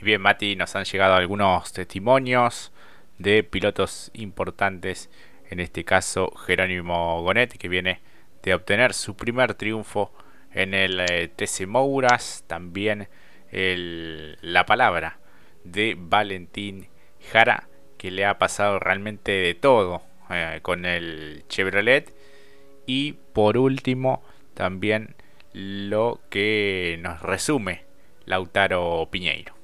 Y bien, Mati, nos han llegado algunos testimonios de pilotos importantes, en este caso Jerónimo Gonet, que viene de obtener su primer triunfo en el eh, TC Mouras, también la palabra de Valentín Jara, que le ha pasado realmente de todo eh, con el Chevrolet. Y por último, también lo que nos resume Lautaro Piñeiro.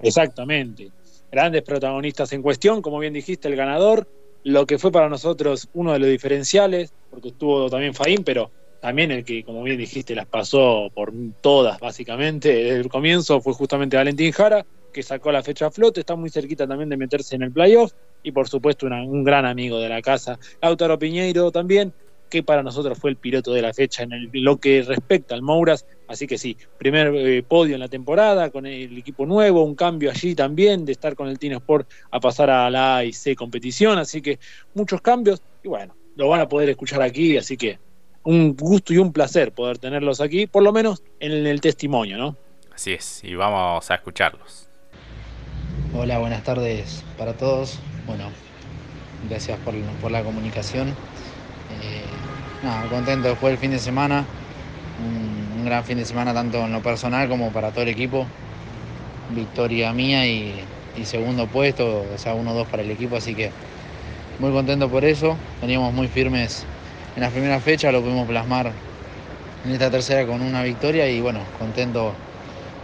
Exactamente. Grandes protagonistas en cuestión, como bien dijiste, el ganador, lo que fue para nosotros uno de los diferenciales, porque estuvo también Faín, pero también el que, como bien dijiste, las pasó por todas, básicamente. Desde el comienzo fue justamente Valentín Jara, que sacó la fecha a flote, está muy cerquita también de meterse en el playoff, y por supuesto un gran amigo de la casa, Lautaro Piñeiro también, que para nosotros fue el piloto de la fecha en lo que respecta al Mouras. Así que sí, primer eh, podio en la temporada con el equipo nuevo, un cambio allí también de estar con el Tino Sport a pasar a la A y C competición. Así que muchos cambios y bueno, lo van a poder escuchar aquí. Así que un gusto y un placer poder tenerlos aquí, por lo menos en el testimonio, ¿no? Así es, y vamos a escucharlos. Hola, buenas tardes para todos. Bueno, gracias por, por la comunicación. Eh, contento después del fin de semana. Un, gran fin de semana tanto en lo personal como para todo el equipo. Victoria mía y, segundo puesto, o sea, 1-2 para el equipo, así que muy contento por eso. Veníamos muy firmes en la primera fecha, lo pudimos plasmar en esta tercera con una victoria y bueno, contento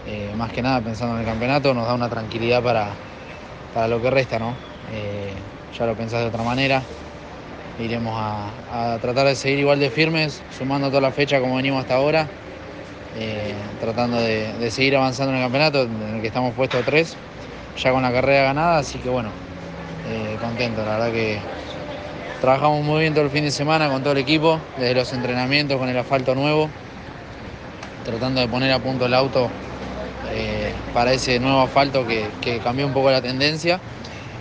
eh, más que nada pensando en el campeonato, nos da una tranquilidad para, para lo que resta, ¿no? Eh, ya lo pensás de otra manera iremos a, tratar de seguir igual de firmes, sumando toda la fecha como venimos hasta ahora, eh, tratando de, seguir avanzando en el campeonato, en el que estamos puestos tres, ya con la carrera ganada, así que bueno, eh, contento, la verdad que trabajamos muy bien todo el fin de semana con todo el equipo, desde los entrenamientos con el asfalto nuevo, tratando de poner a punto el auto eh, para ese nuevo asfalto que, que, cambió un poco la tendencia.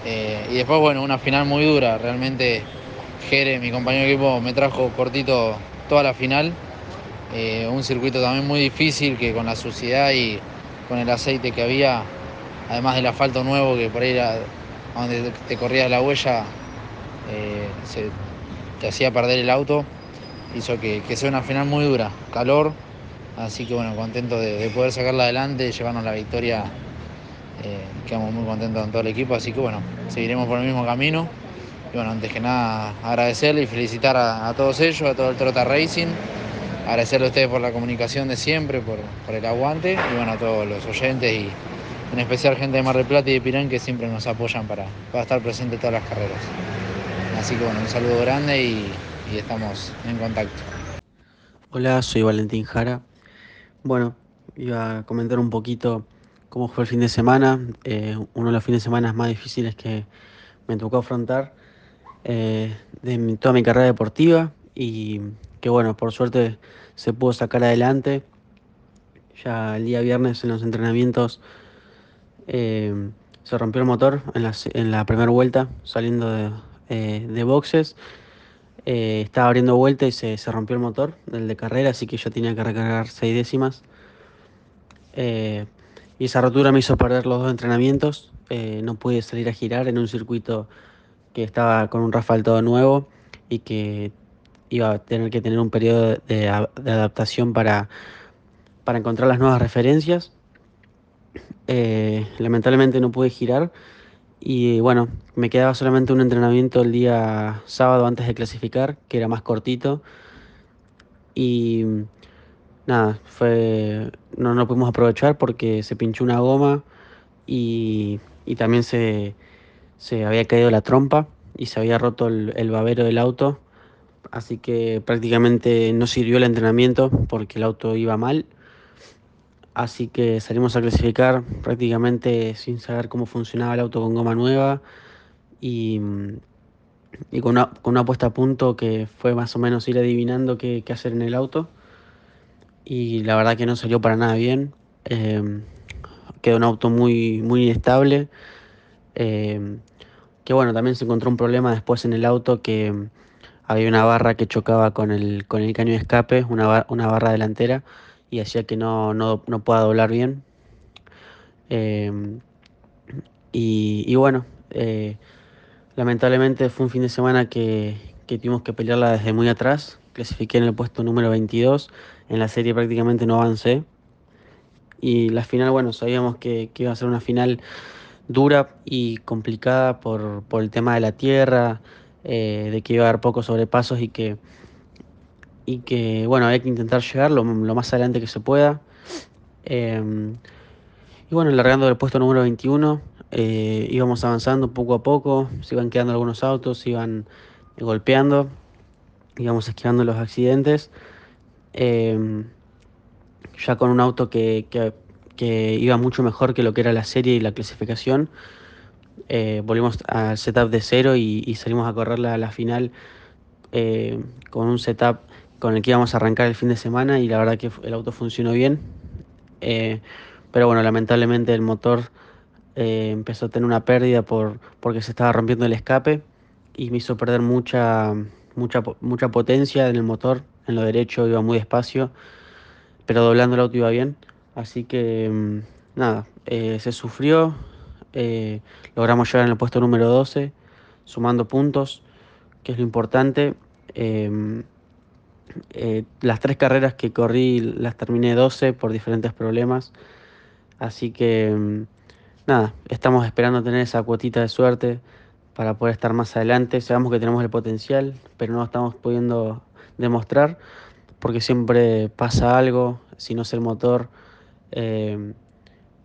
y después, bueno, una final muy dura, realmente Jere, mi compañero de equipo, me trajo cortito toda la final. Eh, un circuito también muy difícil que con la suciedad y con el aceite que había, además del asfalto nuevo que por ahí era donde te corrías la huella, eh, se, te hacía perder el auto, hizo que, sea una final muy dura, calor, así que bueno, contento de, poder sacarla adelante, llevarnos la victoria, eh, quedamos muy contentos con todo el equipo, así que bueno, seguiremos por el mismo camino y bueno, antes que nada agradecerle y felicitar a, todos ellos, a todo el Trota Racing, agradecerle a ustedes por la comunicación de siempre, por, el aguante y bueno, a todos los oyentes y en especial gente de Mar del Plata y de Pirán que siempre nos apoyan para, estar presentes en todas las carreras. Así que bueno, un saludo grande y, estamos en contacto. Hola, soy Valentín Jara. Bueno, iba a comentar un poquito cómo fue el fin de semana, eh, uno de los fines de semana más difíciles que me tocó afrontar eh, de toda mi carrera deportiva y que bueno, por suerte se pudo sacar adelante. Ya el día viernes en los entrenamientos eh, se rompió el motor en la, en la primera vuelta saliendo de, eh, boxes. estaba abriendo vuelta y se, se, rompió el motor del de carrera, así que yo tenía que recargar seis décimas. y esa rotura me hizo perder los dos entrenamientos. no pude salir a girar en un circuito que estaba con un Rafael todo nuevo y que iba a tener que tener un periodo de, adaptación para, para, encontrar las nuevas referencias. Eh, lamentablemente no pude girar y bueno, me quedaba solamente un entrenamiento el día sábado antes de clasificar, que era más cortito. Y nada, fue no, no pudimos aprovechar porque se pinchó una goma y, y también se, se había caído la trompa y se había roto el, babero del auto, así que prácticamente no sirvió el entrenamiento porque el auto iba mal. Así que salimos a clasificar prácticamente sin saber cómo funcionaba el auto con goma nueva y, con, una, con, puesta a punto que fue más o menos ir adivinando qué, hacer en el auto. Y la verdad que no salió para nada bien. Eh, quedó un auto muy, muy inestable. Eh, que bueno, también se encontró un problema después en el auto que mm, había una barra que chocaba con el, con el caño de escape, una, una barra delantera, y hacía que no, no, no, pueda doblar bien. Em, y, bueno, eh, lamentablemente fue un fin de semana que, tuvimos que pelearla desde muy atrás. Clasifiqué en el puesto número 22. En la serie prácticamente no avancé. Y la final, bueno, sabíamos que, iba a ser una final dura y complicada por, el tema de la tierra, eh, de que iba a haber pocos sobrepasos y que, y que bueno, hay que intentar llegar lo, más adelante que se pueda. Em, y bueno, largando del puesto número 21, eh, íbamos avanzando poco a poco, se iban quedando algunos autos, se iban golpeando, íbamos esquivando los accidentes. Em, ya con un auto que, iba mucho mejor que lo que era la serie y la clasificación. Eh, volvimos al setup de cero y, salimos a correrla a la final eh, con un setup con el que íbamos a arrancar el fin de semana y la verdad que el auto funcionó bien. pero bueno, lamentablemente el motor eh, empezó a tener una pérdida por, porque se estaba rompiendo el escape y me hizo perder mucha, mucha, mucha potencia en el motor. En lo derecho iba muy despacio, pero doblando el auto iba bien. Así que mm, nada, eh, se sufrió. Eh, logramos llegar en el puesto número 12, sumando puntos, que es lo importante. Em, las tres carreras que corrí las terminé 12 por diferentes problemas. Así que mm, nada, estamos esperando tener esa cuotita de suerte para poder estar más adelante. Sabemos que tenemos el potencial, pero no lo estamos pudiendo demostrar porque siempre pasa algo, si no es el motor, eh,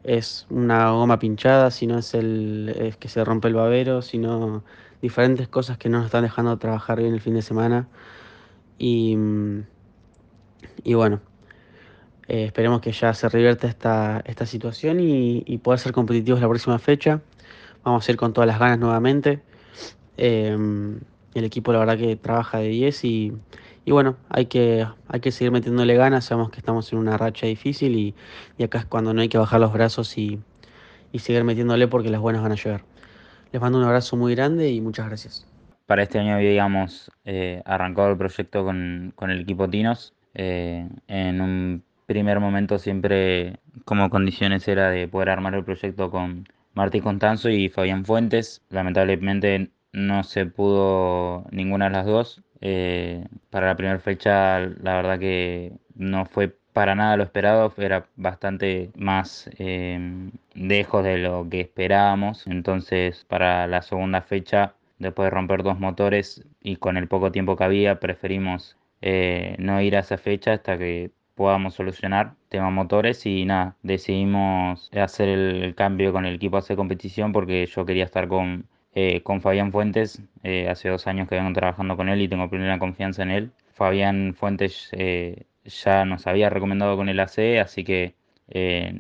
es una goma pinchada, si no es el que se rompe el babero, sino diferentes cosas que no nos están dejando trabajar bien el fin de semana. Y, y bueno, eh, esperemos que ya se revierta esta, esta situación y, y, poder ser competitivos la próxima fecha. Vamos a ir con todas las ganas nuevamente. Em, el equipo la verdad que trabaja de 10 y, y, bueno, hay que, hay que seguir metiéndole ganas. Sabemos que estamos en una racha difícil y, y acá es cuando no hay que bajar los brazos y, y seguir metiéndole porque las buenas van a llegar. Les mando un abrazo muy grande y muchas gracias. Para este año habíamos eh, arrancado el proyecto con, con el equipo Tinos eh, en un primer momento siempre como condiciones era de poder armar el proyecto con Martín Constanzo y Fabián Fuentes. Lamentablemente no se pudo ninguna de las dos. Eh, para la primera fecha la verdad que no fue para nada lo esperado, era bastante más em, lejos de lo que esperábamos. Entonces para la segunda fecha, después de romper dos motores y con el poco tiempo que había, preferimos eh, no ir a esa fecha hasta que podamos solucionar tema motores y nada, decidimos hacer el, cambio con el equipo hace competición porque yo quería estar con, eh, con Fabián Fuentes, eh, hace dos años que vengo trabajando con él y tengo plena confianza en él. Fabián Fuentes eh, ya nos había recomendado con el AC, así que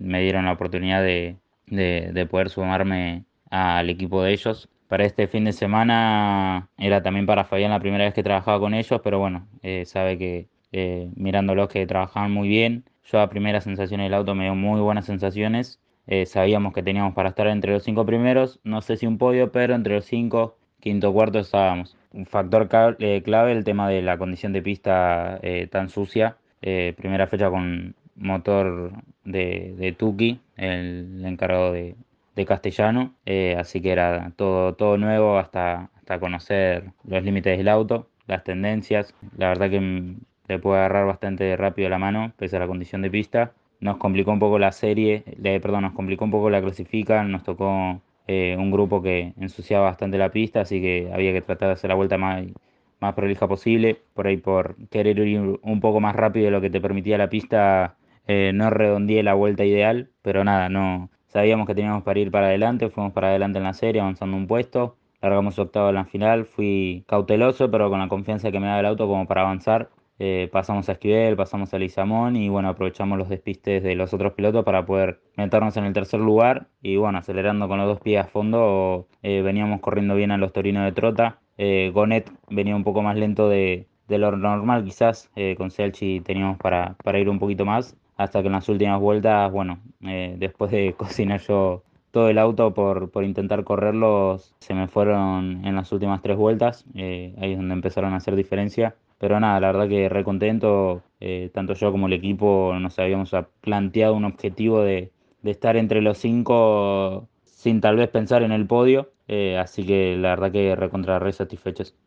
me dieron la oportunidad de, de poder sumarme al equipo de ellos para este fin de semana era también para Fabián la primera vez que trabajaba con ellos, pero bueno, sabe que eh, mirándolos que trabajaban muy bien. Yo a primera sensación del auto me dio muy buenas sensaciones. Eh, sabíamos que teníamos para estar entre los cinco primeros, no sé si un podio, pero entre los cinco, quinto, cuarto estábamos. Un factor eh, clave el tema de la condición de pista tan sucia. primera fecha con motor de, de Tuki, el, encargado de, de castellano, así que era todo, todo nuevo hasta, hasta conocer los límites del auto, las tendencias. La verdad que le puede agarrar bastante rápido la mano, pese a la condición de pista. Nos complicó un poco la serie, perdón, nos complicó un poco la clasifica, nos tocó eh, un grupo que ensuciaba bastante la pista, así que había que tratar de hacer la vuelta más, más prolija posible. Por ahí, por querer ir un poco más rápido de lo que te permitía la pista, eh, no redondeé la vuelta ideal, pero nada, no sabíamos que teníamos para ir para adelante, fuimos para adelante en la serie, avanzando un puesto. Largamos octavo en la final, fui cauteloso, pero con la confianza que me daba el auto como para avanzar. Eh, pasamos a Esquivel, pasamos a Lizamón y bueno, aprovechamos los despistes de los otros pilotos para poder meternos en el tercer lugar y bueno, acelerando con los dos pies a fondo, eh, veníamos corriendo bien a los Torinos de Trota. Eh, Gonet venía un poco más lento de, lo normal quizás, con Selchi teníamos para, para ir un poquito más, hasta que en las últimas vueltas, bueno, después de cocinar yo todo el auto por, por, intentar correrlos, se me fueron en las últimas tres vueltas, ahí es donde empezaron a hacer diferencia pero nada, la verdad que re contento, eh, tanto yo como el equipo nos habíamos planteado un objetivo de, estar entre los cinco sin tal vez pensar en el podio. Eh, así que la verdad que recontra re satisfechos.